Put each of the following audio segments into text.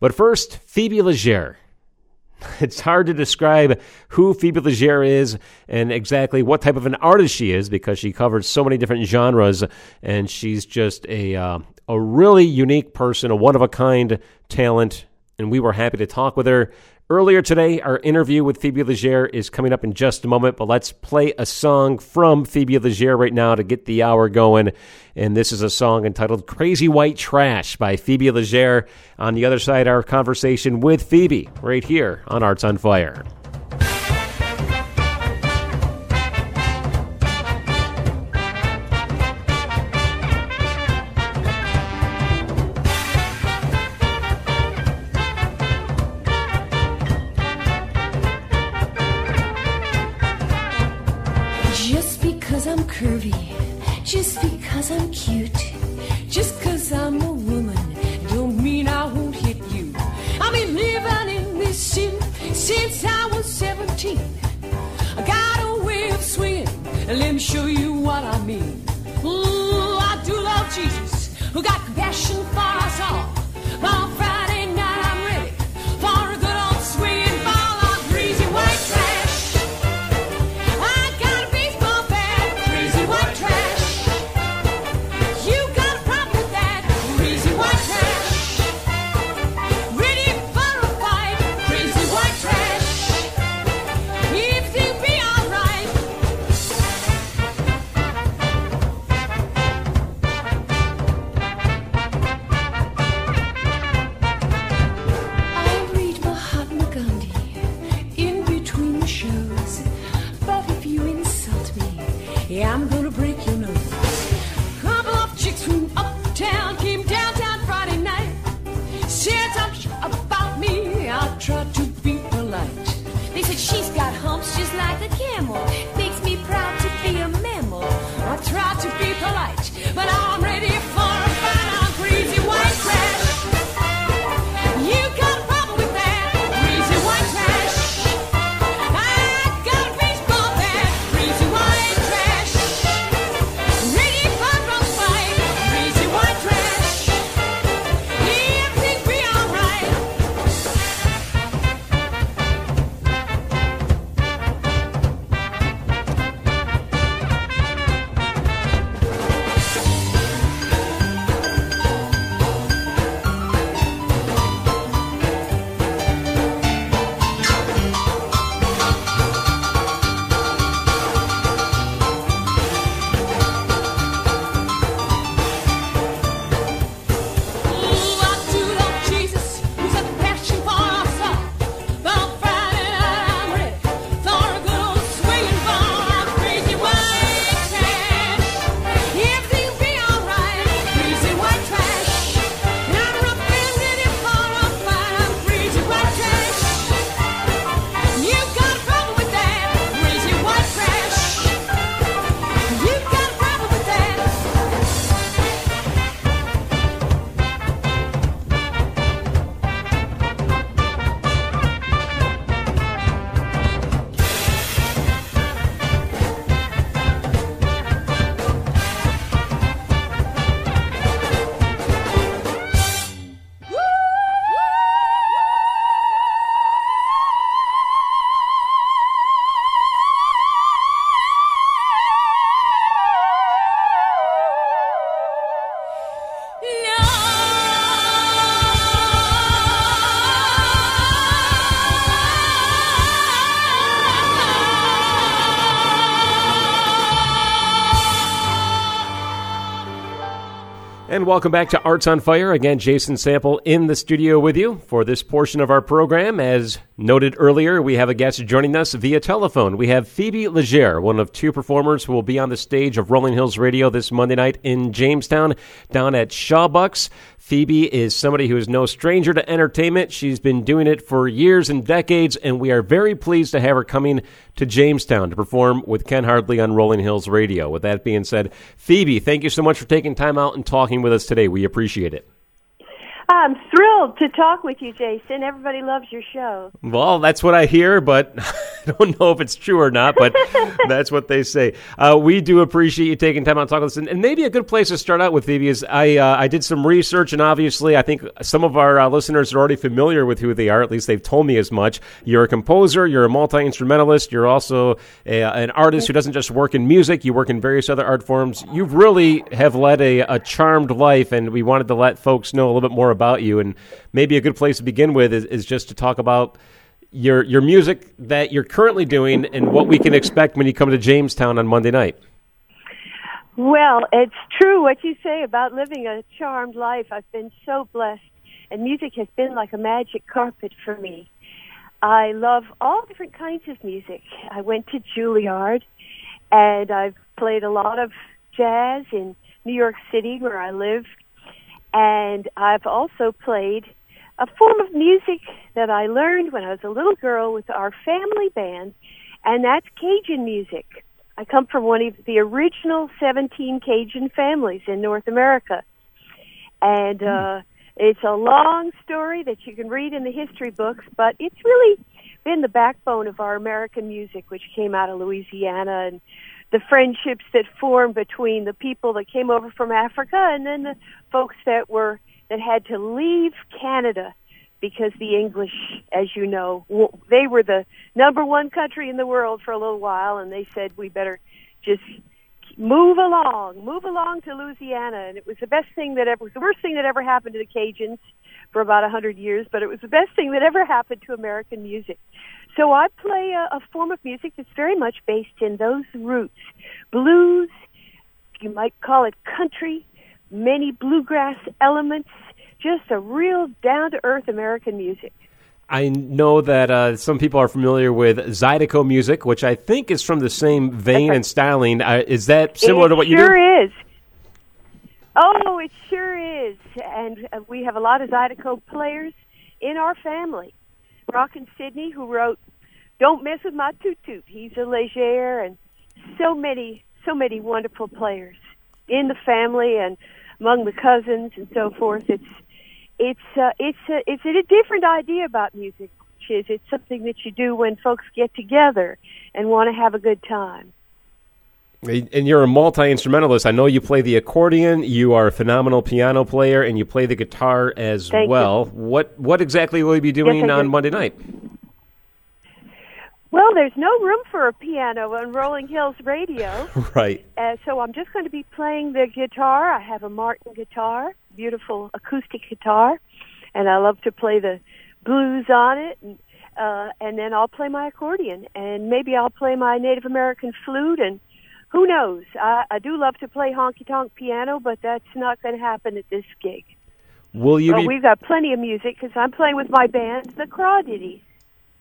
But first, Phoebe Legere. It's hard to describe who Phoebe Legere is and exactly what type of an artist she is because she covers so many different genres, and she's just a uh, a really unique person, a one of a kind talent. And we were happy to talk with her Earlier today, our interview with Phoebe Legere is coming up in just a moment, but let's play a song from Phoebe Legere right now to get the hour going. And this is a song entitled Crazy White Trash by Phoebe Legere. On the other side, our conversation with Phoebe right here on Arts on Fire. what I mean. Ooh, I do love Jesus, who got compassion for us all. And welcome back to Arts on Fire. Again, Jason Sample in the studio with you for this portion of our program. As noted earlier, we have a guest joining us via telephone. We have Phoebe Legere, one of two performers who will be on the stage of Rolling Hills Radio this Monday night in Jamestown down at Shawbucks. Phoebe is somebody who is no stranger to entertainment. She's been doing it for years and decades, and we are very pleased to have her coming to Jamestown to perform with Ken Hardley on Rolling Hills Radio. With that being said, Phoebe, thank you so much for taking time out and talking with us today. We appreciate it. I'm thrilled thrilled to talk with you, Jason. Everybody loves your show. Well, that's what I hear, but I don't know if it's true or not, but that's what they say. Uh, we do appreciate you taking time out to talk with us. And, and, maybe a good place to start out with, Phoebe, is I, uh, I did some research, and obviously, I think some of our uh, listeners are already familiar with who they are. At least they've told me as much. You're a composer, you're a multi instrumentalist, you're also a, an artist who doesn't just work in music, you work in various other art forms. You really have led a, a charmed life, and we wanted to let folks know a little bit more about you. And maybe a good place to begin with is, is just to talk about your your music that you're currently doing and what we can expect when you come to Jamestown on Monday night. Well, it's true what you say about living a charmed life. I've been so blessed, and music has been like a magic carpet for me. I love all different kinds of music. I went to Juilliard, and I've played a lot of jazz in New York City, where I live, and I've also played a form of music that I learned when I was a little girl with our family band, and that's Cajun music. I come from one of the original 17 Cajun families in North America. And uh, it's a long story that you can read in the history books, but it's really been the backbone of our American music, which came out of Louisiana and the friendships that formed between the people that came over from Africa and then the folks that were that had to leave Canada because the English, as you know, they were the number one country in the world for a little while, and they said we better just move along, move along to Louisiana, and it was the best thing that ever, was the worst thing that ever happened to the Cajuns for about a hundred years, but it was the best thing that ever happened to American music. So I play a, a form of music that's very much based in those roots, blues, you might call it country, many bluegrass elements, just a real down to earth American music. I know that uh, some people are familiar with Zydeco music, which I think is from the same vein and styling. Uh, is that similar it to what you do? Sure is. Oh, it sure is. And uh, we have a lot of Zydeco players in our family. Rockin' Sidney, who wrote "Don't Mess with My Toot Toot," he's a Leger, and so many, so many wonderful players in the family and among the cousins and so forth. It's it's uh, it's a, it's a different idea about music, which is it's something that you do when folks get together and want to have a good time. And you're a multi instrumentalist. I know you play the accordion. You are a phenomenal piano player, and you play the guitar as Thank well. You. What what exactly will you be doing yes, on do. Monday night? Well, there's no room for a piano on Rolling Hills Radio. right. Uh, so I'm just going to be playing the guitar. I have a Martin guitar, beautiful acoustic guitar, and I love to play the blues on it. And, uh, and then I'll play my accordion, and maybe I'll play my Native American flute, and who knows? I, I do love to play honky tonk piano, but that's not going to happen at this gig. Will you? Well, be... we've got plenty of music because I'm playing with my band, the Crawdaddies.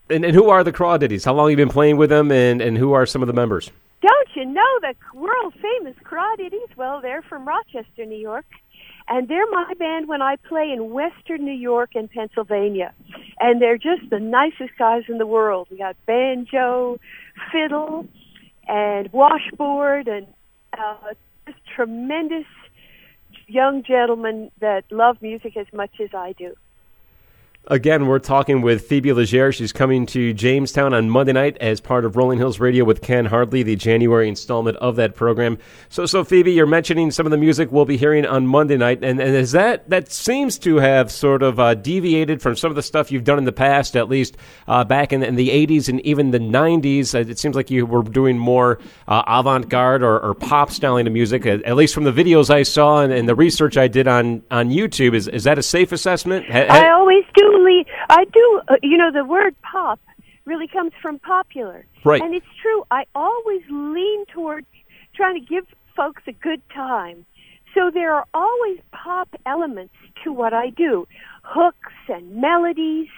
And, and who are the Crawdaddies? How long have you been playing with them, and, and who are some of the members? Don't you know the world famous Crawdaddies? Well, they're from Rochester, New York, and they're my band when I play in Western New York and Pennsylvania. And they're just the nicest guys in the world. We got banjo, fiddle, and washboard, and uh, just tremendous young gentlemen that love music as much as I do. Again, we're talking with Phoebe Legere. She's coming to Jamestown on Monday night as part of Rolling Hills Radio with Ken Hardley, the January installment of that program. So, so Phoebe, you're mentioning some of the music we'll be hearing on Monday night, and, and is that that seems to have sort of uh, deviated from some of the stuff you've done in the past, at least uh, back in, in, the 80s and even the 90s. Uh, it seems like you were doing more uh, avant-garde or, or, pop styling of music, at, least from the videos I saw and, and, the research I did on, on YouTube. Is, is that a safe assessment? Ha- I always do I do, uh, you know, the word pop really comes from popular. Right. And it's true. I always lean toward trying to give folks a good time. So there are always pop elements to what I do. Hooks and melodies.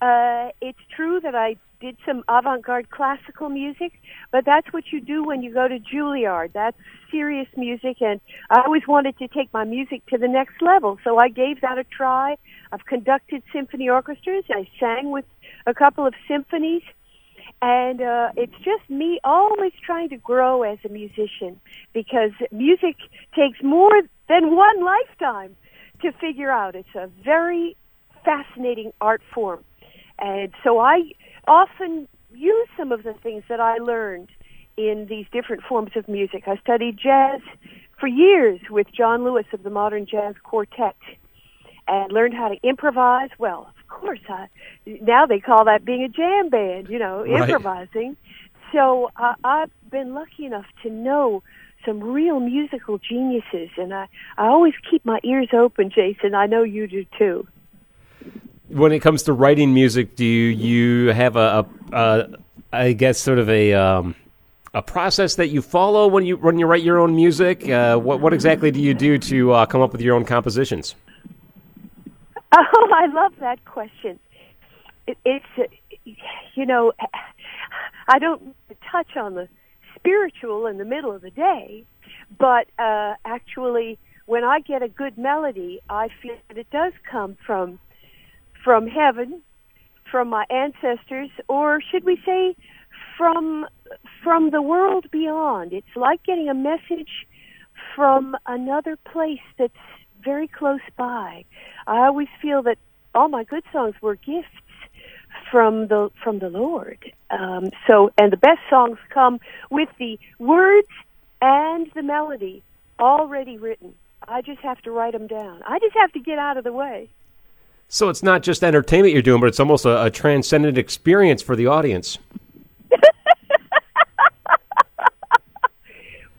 Uh, it's true that I did some avant-garde classical music, but that's what you do when you go to Juilliard. That's serious music, and I always wanted to take my music to the next level, so I gave that a try. I've conducted symphony orchestras. I sang with a couple of symphonies, and uh, it's just me always trying to grow as a musician because music takes more than one lifetime to figure out. It's a very fascinating art form. And so I often use some of the things that I learned in these different forms of music. I studied jazz for years with John Lewis of the Modern Jazz Quartet and learned how to improvise. Well, of course, I, now they call that being a jam band, you know, Right. improvising. So uh, I've been lucky enough to know some real musical geniuses, and I, I always keep my ears open, Jason. I know you do too. When it comes to writing music, do you, you have a, a, a I guess, sort of a um, a process that you follow when you when you write your own music? Uh, what what exactly do you do to uh, come up with your own compositions? Oh, I love that question. It, it's, you know, I don't touch on the spiritual in the middle of the day, but uh, actually, when I get a good melody, I feel that it does come from from heaven, from my ancestors, or should we say, from from the world beyond. It's like getting a message from another place that's very close by. I always feel that all my good songs were gifts from the from the Lord. Um, so, and the best songs come with the words and the melody already written. I just have to write them down. I just have to get out of the way. So it's not just entertainment you're doing, but it's almost a, a transcendent experience for the audience.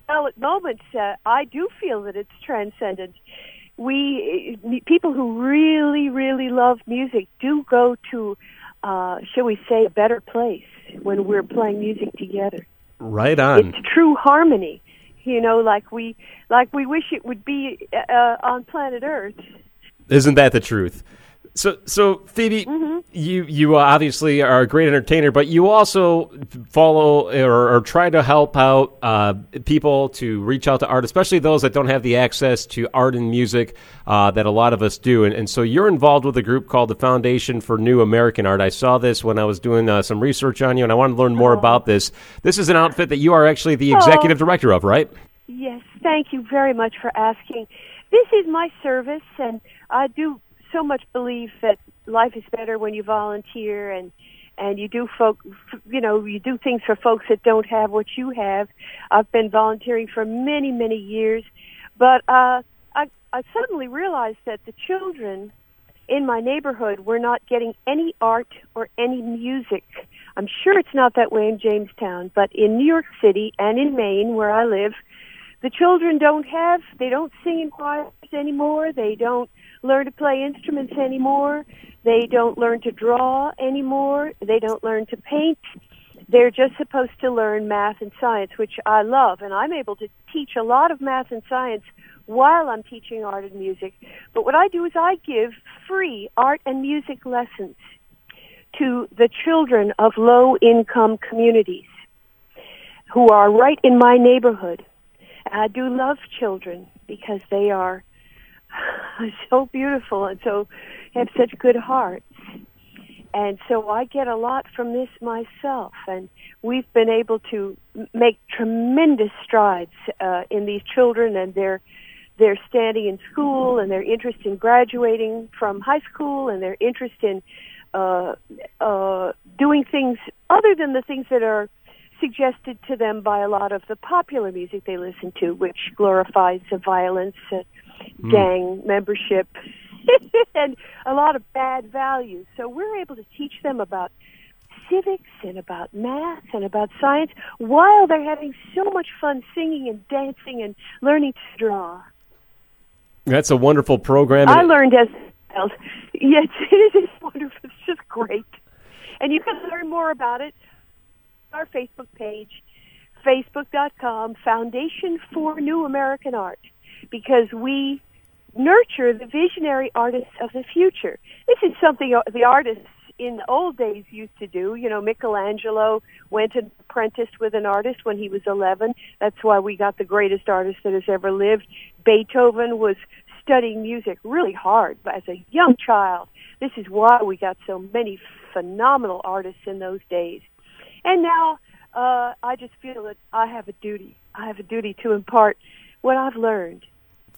Well, at moments, uh, I do feel that it's transcendent. We uh, people who really, really love music do go to, uh, shall we say, a better place when we're playing music together. Right on. It's true harmony, you know, like we like we wish it would be uh, on planet Earth. Isn't that the truth? So, so Phoebe, you you uh, obviously are a great entertainer, but you also follow or, or try to help out uh, people to reach out to art, especially those that don't have the access to art and music uh, that a lot of us do. And, and so, you're involved with a group called the Foundation for New American Art. I saw this when I was doing uh, some research on you, and I wanted to learn more about this. This is an outfit that you are actually the executive director of, right? Yes, thank you very much for asking. This is my service, and I do so much believe that life is better when you volunteer and and you do folk you know you do things for folks that don't have what you have. I've been volunteering for many many years but uh i i suddenly realized that the children in my neighborhood were not getting any art or any music. I'm sure it's not that way in jamestown but in new york city and in maine where i live the children don't have they don't sing in choirs anymore. They don't learn to play instruments anymore. They don't learn to draw anymore. They don't learn to paint. They're just supposed to learn math and science which i love and i'm able to teach a lot of math and science while i'm teaching art and music. But what i do is i give free art and music lessons to the children of low income communities who are right in my neighborhood. I do love children because they are so beautiful and so have such good hearts. And so I get a lot from this myself, and we've been able to make tremendous strides uh, in these children and their their standing in school and their interest in graduating from high school and their interest in uh, uh, doing things other than the things that are suggested to them by a lot of the popular music they listen to, which glorifies the violence, uh, Mm. gang membership, and a lot of bad values. So we're able to teach them about civics and about math and about science while they're having so much fun singing and dancing and learning to draw. That's a wonderful program. I learned as well. Yes, it is wonderful. It's just great. And you can learn more about it on our Facebook page, facebook.com, Foundation for New American Art, because we nurture the visionary artists of the future. This is something the artists in the old days used to do. You know, Michelangelo went and apprenticed with an artist when he was 11. That's why we got the greatest artist that has ever lived. Beethoven was studying music really hard as a young child. This is why we got so many phenomenal artists in those days. And now uh, I just feel that I have a duty. I have a duty to impart what I've learned.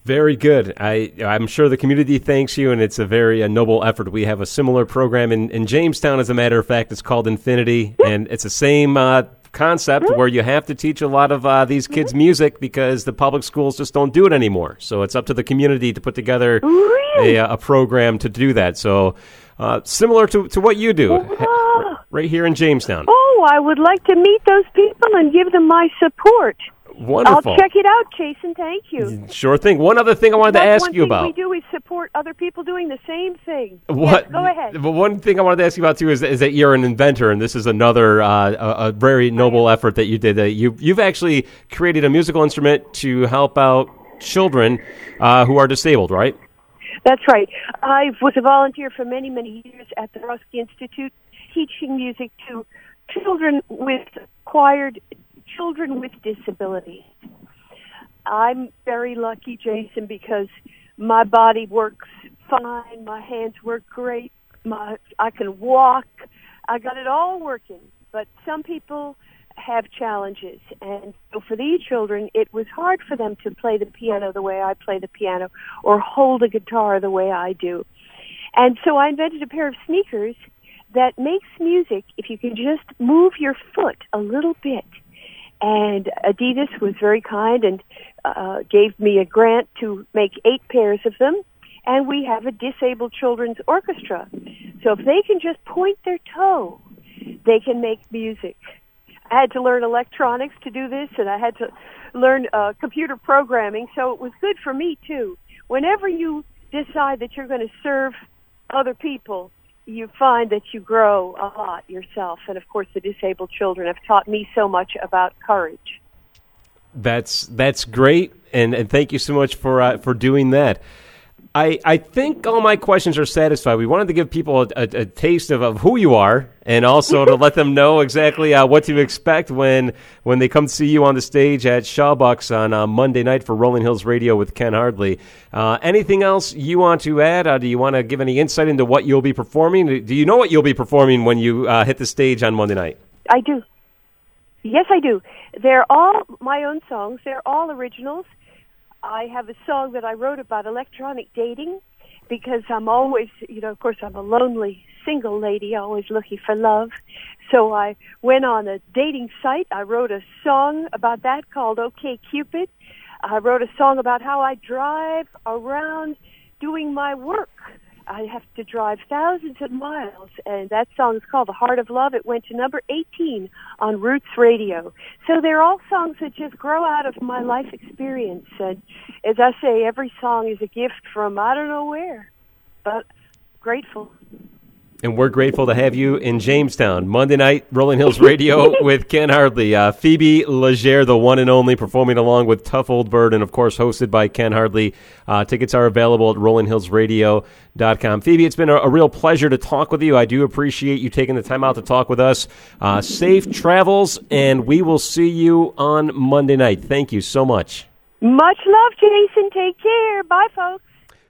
Very good. I, I'm sure the community thanks you, and it's a very uh, noble effort. We have a similar program in, in Jamestown, as a matter of fact. It's called Infinity, and it's the same uh, concept where you have to teach a lot of uh, these kids music because the public schools just don't do it anymore. So it's up to the community to put together a, a program to do that. So uh, similar to, to what you do Oh. right here in Jamestown. Oh, I would like to meet those people and give them my support. Wonderful. I'll check it out, Jason. Thank you. Sure thing. One other thing I wanted to ask one you thing about. we do is support other people doing the same thing. What? Yes, go ahead. But one thing I wanted to ask you about too is, is that you're an inventor, and this is another uh, a, a very noble effort that you did. That you you've actually created a musical instrument to help out children uh, who are disabled, right? That's right. I was a volunteer for many, many years at the Rusky Institute, teaching music to children with acquired children with disabilities. I'm very lucky, Jason, because my body works fine, my hands work great, my I can walk. I got it all working. But some people have challenges and so for these children it was hard for them to play the piano the way I play the piano or hold a guitar the way I do. And so I invented a pair of sneakers that makes music if you can just move your foot a little bit. And Adidas was very kind and uh, gave me a grant to make eight pairs of them. And we have a disabled children's orchestra. So if they can just point their toe, they can make music. I had to learn electronics to do this, and I had to learn uh, computer programming, so it was good for me too. Whenever you decide that you're going to serve other people, you find that you grow a lot yourself. And of course, the disabled children have taught me so much about courage. That's that's great, and, and thank you so much for uh, for doing that. I, I think all my questions are satisfied. We wanted to give people a, a, a taste of, of who you are, and also to let them know exactly uh, what to expect when when they come to see you on the stage at Shawbucks on uh, Monday night for Rolling Hills Radio with Ken Hardley. Uh, anything else you want to add? Uh, do you want to give any insight into what you'll be performing? Do you know what you'll be performing when you uh, hit the stage on Monday night? I do. Yes, I do. They're all my own songs. They're all originals. I have a song that I wrote about electronic dating because I'm always, you know, of course, I'm a lonely single lady, always looking for love. So I went on a dating site. I wrote a song about that called OK Cupid. I wrote a song about how I drive around doing my work. I have to drive thousands of miles, and that song is called "The Heart of Love." It went to number 18 on Roots Radio. So they're all songs that just grow out of my life experience, and as I say, every song is a gift from I don't know where, but grateful. And we're grateful to have you in Jamestown. Monday night, Rolling Hills Radio with Ken Hardley. Uh, Phoebe Legere, the one and only, performing along with Tough Old Bird, and of course, hosted by Ken Hardley. Uh, tickets are available at rollinghillsradio.com. Phoebe, it's been a, a, real pleasure to talk with you. I do appreciate you taking the time out to talk with us. Uh, safe travels, and we will see you on Monday night. Thank you so much. Much love, Jason. Take care. Bye, folks.